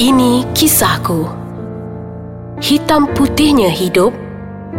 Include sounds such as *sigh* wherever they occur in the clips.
Ini kisahku. Hitam putihnya hidup.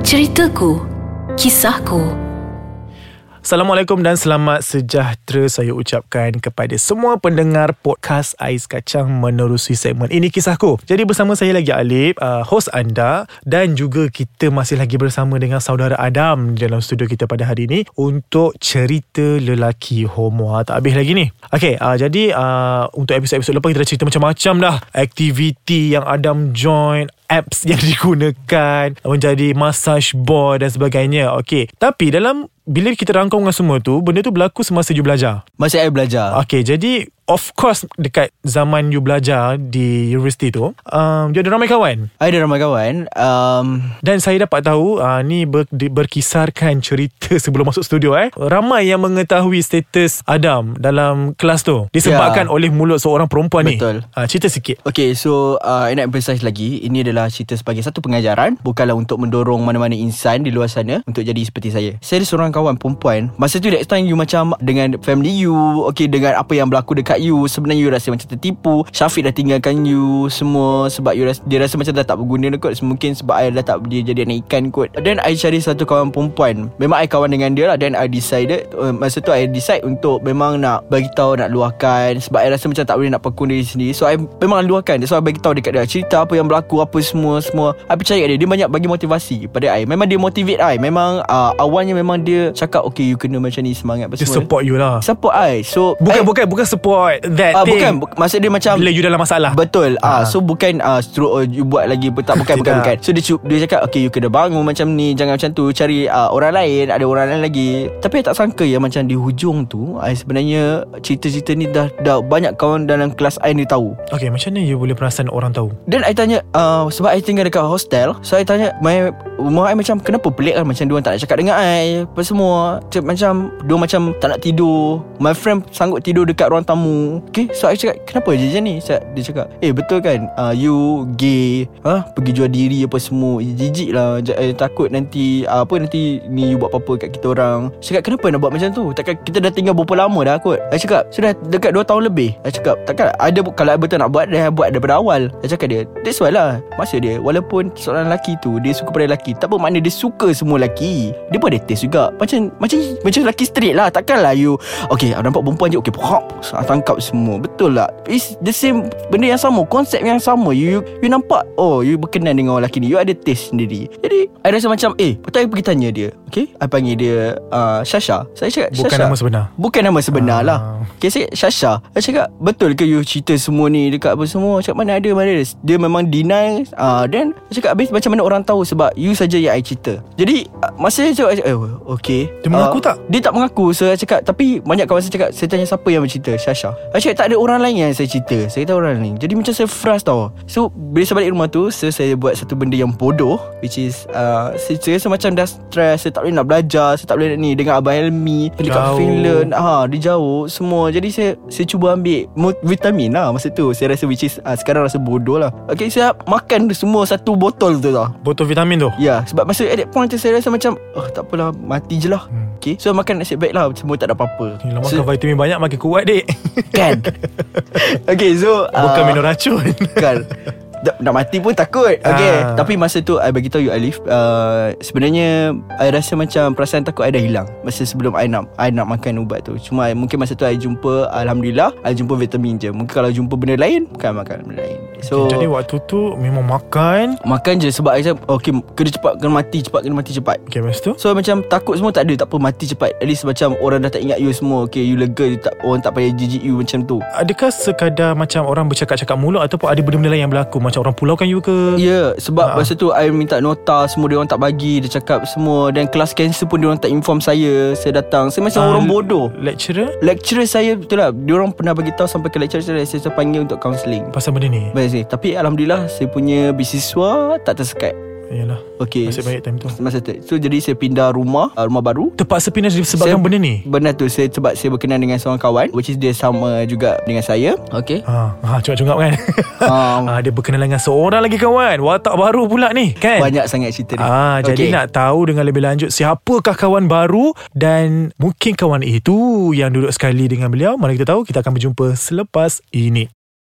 Ceritaku. Kisahku. Assalamualaikum dan selamat sejahtera saya ucapkan kepada semua pendengar podcast Ais Kacang menerusi segmen ini kisahku. Jadi bersama saya lagi Alip, uh, host anda dan juga kita masih lagi bersama dengan saudara Adam dalam studio kita pada hari ini untuk cerita lelaki homo. Ha, tak habis lagi ni. Okay, uh, jadi uh, untuk episod-episod lepas kita dah cerita macam-macam dah. Aktiviti yang Adam join, apps *laughs* yang digunakan menjadi massage board dan sebagainya. Okey. Tapi dalam bila kita rangkum dengan semua tu, benda tu berlaku semasa you belajar. Masa saya belajar. Okey, jadi of course dekat zaman you belajar di universiti tu, um, you ada ramai kawan. Ada ramai kawan. Um, Dan saya dapat tahu uh, ni ber, di, berkisarkan cerita *laughs* sebelum masuk studio eh. Ramai yang mengetahui status Adam dalam kelas tu disebabkan Ya. oleh mulut seorang perempuan Betul. ni. Uh, cerita sikit. Okay so uh, I nak emphasize lagi Ini adalah cerita sebagai satu pengajaran Bukanlah untuk mendorong mana-mana insan di luar sana Untuk jadi seperti saya Saya ada seorang kawan perempuan Masa tu that time you macam Dengan family you Okay dengan apa yang berlaku dekat you Sebenarnya you rasa macam tertipu Syafiq dah tinggalkan you Semua Sebab you rasa, dia rasa macam dah tak berguna dah kot Mungkin sebab I dah tak dia jadi anak ikan kot. Then I cari satu kawan perempuan. Memang I kawan dengan dia lah Then I decided uh, Masa tu I decide untuk Memang nak bagi tahu Nak luahkan Sebab I rasa macam tak boleh nak pekun diri sendiri. So I memang luahkan So I bagi tahu dekat dia Cerita apa yang berlaku Apa semua Semua. I percaya dia Dia banyak bagi motivasi pada I. Memang dia motivate I Memang uh, awalnya memang dia Cakap okay you kena macam ni Semangat Dia semua. support you lah. Support I. So Bukan I, bukan bukan support that Ah thing. bukan bu- maksud dia macam Bila you dalam masalah. Betul Ah. ah so bukan ah stroke oh, you buat lagi tak bukan bukan bukan. So dia dia cakap okay you kena bangun macam ni jangan macam tu cari ah, orang lain ada orang lain lagi. Tapi I tak sangka ya macam di hujung tu I sebenarnya cerita-cerita ni dah dah banyak kawan dalam kelas I ni tahu. Okay macam mana you boleh perasan orang tahu? Dan I tanya uh, Sebab I tinggal dekat hostel So I tanya my, Rumah I macam Kenapa pelik kan Macam diorang tak nak cakap dengan I Apa semua Macam Diorang macam tak nak tidur My friend sanggup tidur dekat ruang tamu Okay So I cakap Kenapa je ni? Saya- Dia cakap Eh betul kan? Uh, You gay ha? Pergi jual diri apa semua Jijik lah. J- eh, Takut nanti uh, Apa nanti Ni you buat apa-apa kat kita orang. Saya cakap kenapa nak buat macam tu? Takkan kita dah tinggal berapa lama dah kot? I cakap Sudah dekat 2 tahun lebih. I cakap Takkan ada Kalau betul nak buat Dah buat daripada awal. I cakap dia That's why lah. Maksud dia Walaupun seorang lelaki tu Dia suka pada lelaki Tak bermakna dia suka semua lelaki. Dia pun ada taste juga. Macam Macam macam lelaki straight lah. Takkanlah you Okay nampak perempuan je Okay pop Tangkap semua. Betul lah It's the same Benda yang sama Konsep yang sama. You you, nampak Oh you berkenan dengan orang lelaki ni. You ada taste sendiri. Jadi I rasa macam Eh Betul I pergi tanya dia Okay I panggil dia uh, Shasha. Saya cakap Bukan Shasha. nama sebenar. Bukan nama sebenar Ah. lah. Okay saya Shasha. Saya cakap Betul ke you cerita semua ni Dekat apa semua? Cakap mana ada mana ada. Dia memang deny uh, Then Saya cakap habis macam mana orang tahu Sebab you saja yang I cerita? Jadi uh, Masa saya cakap eh, Okay Dia mengaku tak? Dia tak mengaku. So saya cakap Tapi banyak kawan saya cakap Saya tanya siapa yang bercerita? Shasha. Saya cakap tak ada orang lain yang saya cerita. Saya tahu orang lain. Jadi macam saya frust tau. So bila saya balik rumah tu So saya buat satu benda yang bodoh Which is uh, saya, saya rasa macam dah stress Saya tak boleh nak belajar Saya tak boleh nak ni Dengan Abang Helmi Dekat Jauh. Finland ha, Dia jauh Semua Jadi saya Saya cuba ambil Vitamin lah Masa tu Saya rasa which is uh, Sekarang rasa bodoh lah Okay saya makan semua Satu botol tu tau Botol vitamin tu. Ya sebab masa at that point tu Saya rasa macam Oh tak apalah Mati je lah Hmm. Okay So makan nasib baik lah Semua tak ada apa-apa Yelah, so, makan vitamin banyak makin kuat dek. Kan *laughs* Okay so Bukan uh, minum racun. Kan nak, mati pun takut. Okay. Ah. Tapi masa tu I bagi tahu you Alif uh, Sebenarnya I rasa macam Perasaan takut I dah hilang Masa sebelum I nak I nak makan ubat tu. Cuma I, mungkin masa tu I jumpa Alhamdulillah I jumpa vitamin je. Mungkin kalau jumpa benda lain Bukan makan benda lain So Jadi waktu tu memang makan. Makan je sebab cakap Okay kena cepat Kena mati cepat Kena mati cepat Okay lepas tu. So macam takut semua tak ada Tak apa mati cepat At least macam Orang dah tak ingat you semua Okay you lega you tak, Orang tak payah jijik you macam tu Adakah sekadar macam orang bercakap-cakap mulut ataupun ada benda-benda lain yang berlaku macam orang pulaukan you ke? Ya yeah, Sebab Ha. masa tu I minta nota Semua dia orang tak bagi Dia cakap semua Dan kelas cancer pun Dia orang tak inform saya Saya datang Saya macam Ah, orang bodoh Lecturer Lecturer saya Betul lah Dia orang pernah bagi tahu Sampai ke lecturer saya Saya, panggil untuk counselling pasal benda ni. Sih Tapi Alhamdulillah Saya punya beasiswa Tak tersekat Yalah. Okay Nasib baik time tu. Masa tu So jadi saya pindah rumah uh, Rumah baru Terpaksa pindah disebabkan Saya- benda ni. Benar tu saya, Sebab saya berkenan dengan seorang kawan Which is dia sama juga dengan saya Okay Ha, ha cungap-cungap kan. um, *laughs* ha, dia berkenalan dengan seorang lagi kawan. Watak baru pula ni, kan? Banyak sangat cerita Ah, okay. jadi nak tahu dengan lebih lanjut siapakah kawan baru dan mungkin kawan itu yang duduk sekali dengan beliau. Mana kita tahu kita akan berjumpa selepas ini.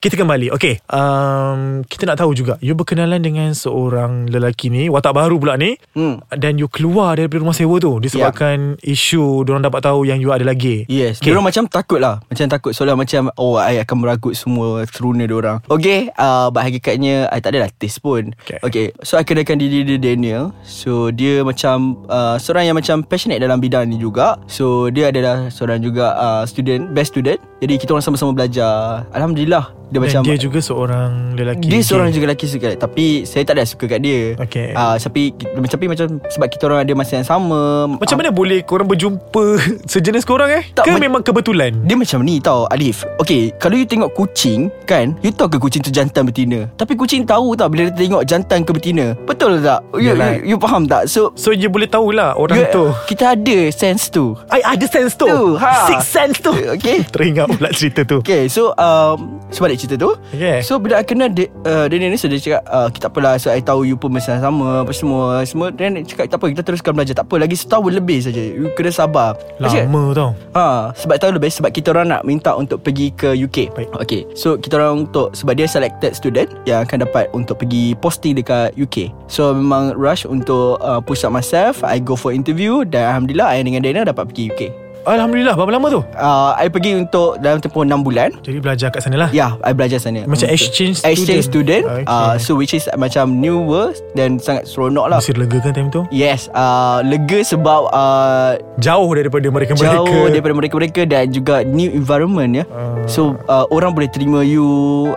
Kita kembali Okay um, Kita nak tahu juga You berkenalan dengan seorang lelaki ni Watak baru pula ni Hmm. Dan you keluar daripada rumah sewa tu Disebabkan isu Diorang dapat tahu Yang you ada lagi. Yes Okay. Diorang macam takut lah. Macam takut Soalnya macam Oh I akan meragut semua Teruna diorang. Okay uh, But hakikatnya I tak adalah taste pun. Okay. okay So I kenalkan diri dia Daniel. So dia macam uh, Seorang yang macam Passionate dalam bidang ni juga. So dia adalah Seorang juga uh, Student Best student. Jadi kita orang sama-sama belajar. Alhamdulillah Dia Dan macam dia juga seorang lelaki Dia gay. seorang juga lelaki suka Tapi saya tak ada suka kat dia. Okay. uh, Tapi Tapi macam Sebab kita orang ada masa yang sama Macam mana boleh korang berjumpa *laughs* Sejenis korang eh? Tak, Ke men- memang kebetulan? Dia macam ni tau Alif. Okay Kalau you tengok kucing Kan? You tahu ke kucing tu jantan betina? Tapi kucing tahu tau Bila dia tengok jantan ke betina. Betul tak? You, Yalah. you, you faham tak? So So you boleh tahulah Orang you, tu. Kita ada sense tu. I ada sense tu, Tu, ha. Six sense tu. Okay *laughs* Teringat pula cerita tu. Okay so um, Sebalik cerita tu Okay. So bila I kenal dia, uh, Daniel ni So dia cakap uh, Kita apalah So I tahu you pun masa yang sama Apa semua Semua Dan dia cakap tak apa Kita teruskan belajar Tak apa lagi setahun lebih saja You kena sabar Dia cakap, Lama tau Ha, sebab tahu lebih sebab kita orang nak minta untuk pergi ke UK. Baik. Okay. So kita orang untuk sebab dia selected student yang akan dapat untuk pergi posting dekat UK. So memang rush untuk uh, push up myself. I go for interview dan alhamdulillah I dengan Dana dapat pergi UK. Alhamdulillah Berapa lama tu Uh, I pergi untuk dalam tempoh 6 bulan. Jadi belajar kat sana lah Ya, yeah, I belajar sana. Macam Untuk- exchange student. Exchange student. Okay. Uh, so which is macam new world dan sangat seronok lah. Mesti lega kan time tu Yes, uh, lega sebab uh, Jauh daripada mereka-mereka jauh daripada mereka-mereka dan juga new environment ya. Ah. So uh, orang boleh terima you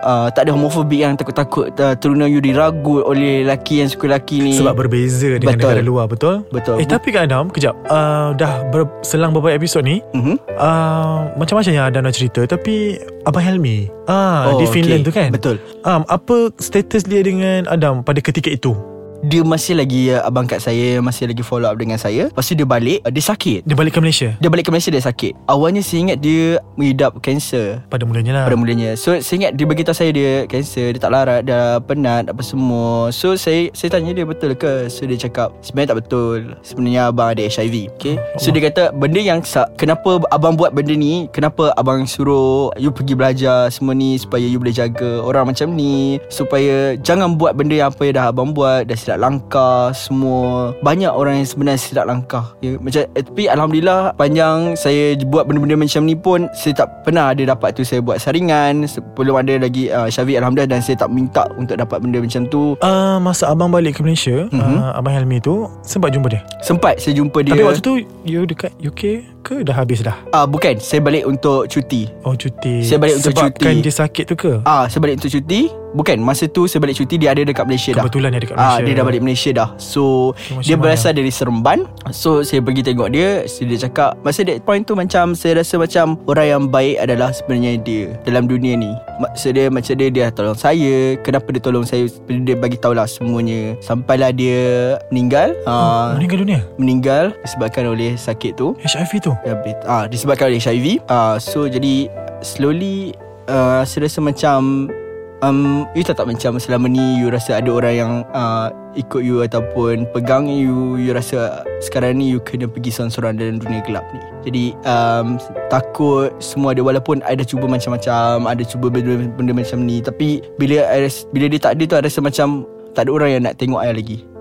uh, tak ada homofobik yang takut-takut uh, teruna you diragut oleh lelaki yang suka lelaki ni. Sebab berbeza dengan Betul. negara luar Betul Betul. Eh tapi Kak Adam Kejap uh, Dah berselang beberapa episod ni Mhm. uh, Macam-macam yang Adam nak cerita Tapi Abang Helmi ah, Oh, Di Finland okay. tu kan Betul. um, Apa status dia dengan Adam Pada ketika itu Dia masih lagi uh, abang kat saya masih lagi follow up dengan saya. Lepas tu dia balik, uh, dia sakit. Dia balik ke Malaysia Dia balik ke Malaysia dia sakit. Awalnya saya ingat dia mengidap kanser. Pada mulanya lah pada mulanya So saya ingat dia beritahu saya dia Kanser Dia tak larat Dah penat Apa semua So saya saya tanya dia betul ke So dia cakap Sebenarnya tak betul Sebenarnya abang ada HIV Okay So dia kata Benda yang Kenapa abang buat benda ni Kenapa abang suruh You pergi belajar Semua ni Supaya you boleh jaga Orang macam ni Supaya Jangan buat benda yang Apa yang dah abang buat Dah silap langkah Semua. Banyak orang yang sebenarnya Silap langkah. Ya, Macam eh, Tapi Alhamdulillah Panjang saya buat benda-benda macam ni pun Saya tak pernah ada dapat tu. Saya buat saringan Belum ada lagi uh, Syafiq Alhamdulillah Dan saya tak minta Untuk dapat benda macam tu. Uh, Masa abang balik ke Malaysia Mhm. uh, Abang Helmi tu Sempat jumpa dia? Sempat saya jumpa dia. Tapi waktu tu You dekat UK Ke dah habis dah? Uh, Bukan. Saya balik untuk cuti. Oh cuti. Saya balik untuk Sebabkan cuti. dia sakit tu ke? Ah, Saya balik untuk cuti. Bukan. Masa tu saya balik cuti Dia ada dekat Malaysia dah. Kebetulan dia dekat Ah, Malaysia. dia dah balik Malaysia dah. So Okay, macam Dia mana? berasal dari Seremban. So saya pergi tengok dia. So, Dia cakap Masa that point tu macam Saya rasa macam Orang yang baik adalah Sebenarnya dia Dalam dunia ni Maksud dia Macam dia Dia tolong saya. Kenapa dia tolong saya? Dia bagi tahulah semuanya. Sampailah dia Meninggal. Ah, Meninggal dunia? Meninggal Disebabkan oleh sakit tu. HIV tu? Diabetes ah, Disebabkan oleh HIV ah, So jadi Slowly uh, Saya rasa macam um, You tak tak macam Selama ni You rasa ada orang yang uh, Ikut you Ataupun Pegang you You rasa Sekarang ni you kena pergi Seorang-seorang dalam dunia gelap ni. Jadi um, Takut Semua ada Walaupun I dah cuba macam-macam Ada cuba benda, benda macam ni Tapi Bila I ras- Bila dia tak ada tu I rasa macam Tak ada orang yang nak tengok I lagi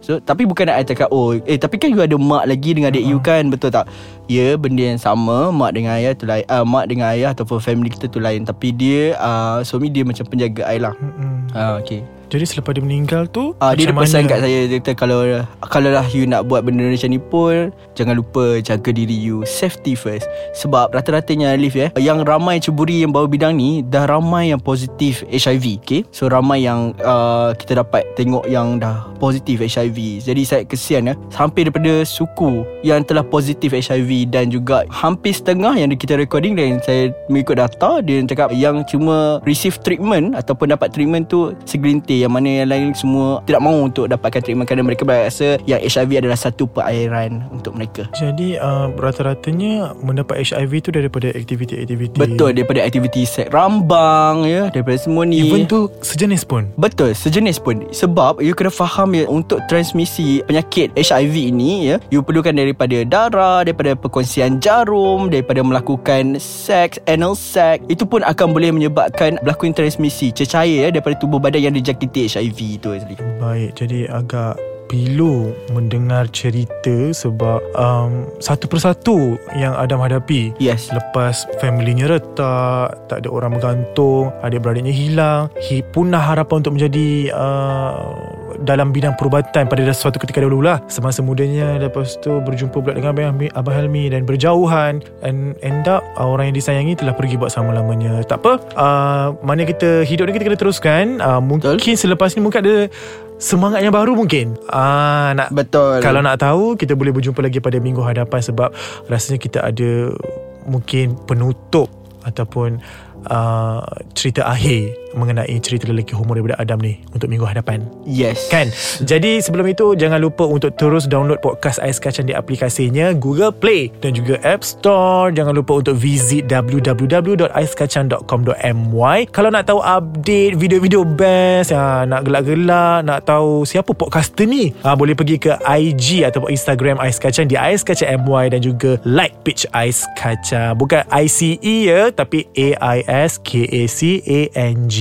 So tapi bukan nak I cakap Oh eh tapi kan you ada mak lagi Dengan adik you kan? Betul tak? Ya benda yang sama Mak dengan ayah tu lain uh, Mak dengan ayah Ataupun family kita tu lain. Tapi dia uh, Suami dia macam penjaga I lah. Mm-mm. uh, Okay Jadi selepas dia meninggal tu Ah, dia ada pesan mana? kat saya Dia kata kalau Kalau lah you nak buat benda macam ni pun Jangan lupa jaga diri you Safety first. Sebab rata-ratanya Alif ya Yang ramai ceburi yang bawa bidang ni Dah ramai yang positif HIV Okay So ramai yang uh, Kita dapat tengok yang dah positif HIV Jadi saya kesian ya Hampir daripada suku Yang telah positif HIV Dan juga hampir setengah yang kita recording Dan saya mengikut data Dia cakap yang cuma receive treatment Ataupun dapat treatment tu Segelintir Yang mana yang lain semua Tidak mahu untuk dapatkan treatment Kerana mereka rasa Yang HIV adalah satu perairan Untuk mereka. Jadi uh, rata-ratanya mendapat HIV tu daripada aktiviti-aktiviti. Betul Daripada aktiviti seks rambang ya Daripada semua ni. Even tu sejenis pun. Betul, sejenis pun. Sebab you kena faham ya Untuk transmisi penyakit HIV ini ya You perlukan daripada darah Daripada perkongsian jarum Daripada melakukan seks Anal sex Itu pun akan boleh menyebabkan Berlaku transmisi Cecair ya Daripada tubuh badan yang dijangkiti HIV itu Azli Baik, jadi agak pilu mendengar cerita sebab um, satu persatu yang Adam hadapi. Yes Lepas familynya retak, tak ada orang bergantung, adik-beradiknya hilang, hi, punah harapan untuk menjadi uh, dalam bidang perubatan pada suatu ketika dahulu lah semasa mudanya lepas tu berjumpa pula dengan Abang Helmi, Abang Helmi dan berjauhan. And end up uh, orang yang disayangi telah pergi buat selama-lamanya tak apa. Uh, mana kita hidup ni kita kena teruskan. Uh, mungkin selepas ni mungkin ada semangat yang baru mungkin. Uh, nak Betul. kalau nak tahu kita boleh berjumpa lagi pada minggu hadapan sebab rasanya kita ada mungkin penutup ataupun uh, cerita akhir mengenai cerita lelaki homo daripada Adam ni untuk minggu hadapan. Yes Kan? Jadi sebelum itu jangan lupa untuk terus download podcast Ais Kacang di aplikasinya Google Play dan juga App Store. Jangan lupa untuk visit www.aiskacang.com.my Kalau nak tahu update video-video best, ya, nak gelak-gelak, nak tahu siapa podcaster ni, ha, boleh pergi ke IG atau Instagram Ais Kacang di Ais Kacang MY dan juga like page Ais Kacang. Bukan ICE ya, tapi A-I-S-K-A-C-A-N-G.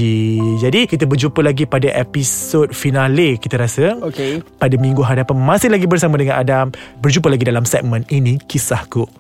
Jadi kita berjumpa lagi pada episod finale kita rasa. Okay pada minggu hadapan masih lagi bersama dengan Adam. Berjumpa lagi dalam segmen ini kisahku